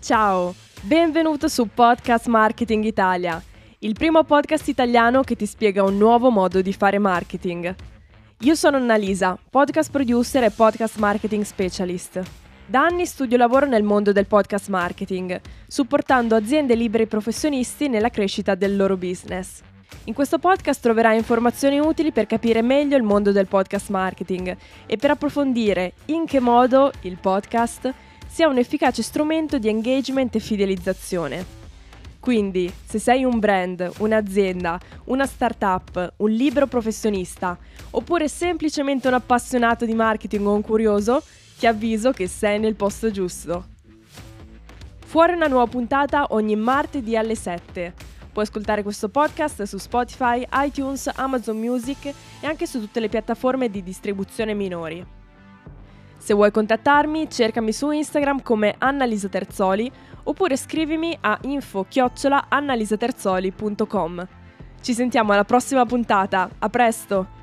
Ciao, benvenuto su Podcast Marketing Italia, il primo podcast italiano che ti spiega un nuovo modo di fare marketing. Io sono Annalisa, podcast producer e podcast marketing specialist. Da anni studio lavoro nel mondo del podcast marketing, supportando aziende libere e professionisti nella crescita del loro business. In questo podcast troverai informazioni utili per capire meglio il mondo del podcast marketing e per approfondire in che modo il podcast sia un efficace strumento di engagement e fidelizzazione. Quindi, se sei un brand, un'azienda, una startup, un libero professionista, oppure semplicemente un appassionato di marketing o un curioso, ti avviso che sei nel posto giusto. Fuori una nuova puntata ogni martedì alle 7. Puoi ascoltare questo podcast su Spotify, iTunes, Amazon Music e anche su tutte le piattaforme di distribuzione minori. Se vuoi contattarmi, cercami su Instagram come Annalisa Terzoli oppure scrivimi a info-annalisaterzoli.com. Ci sentiamo alla prossima puntata, a presto!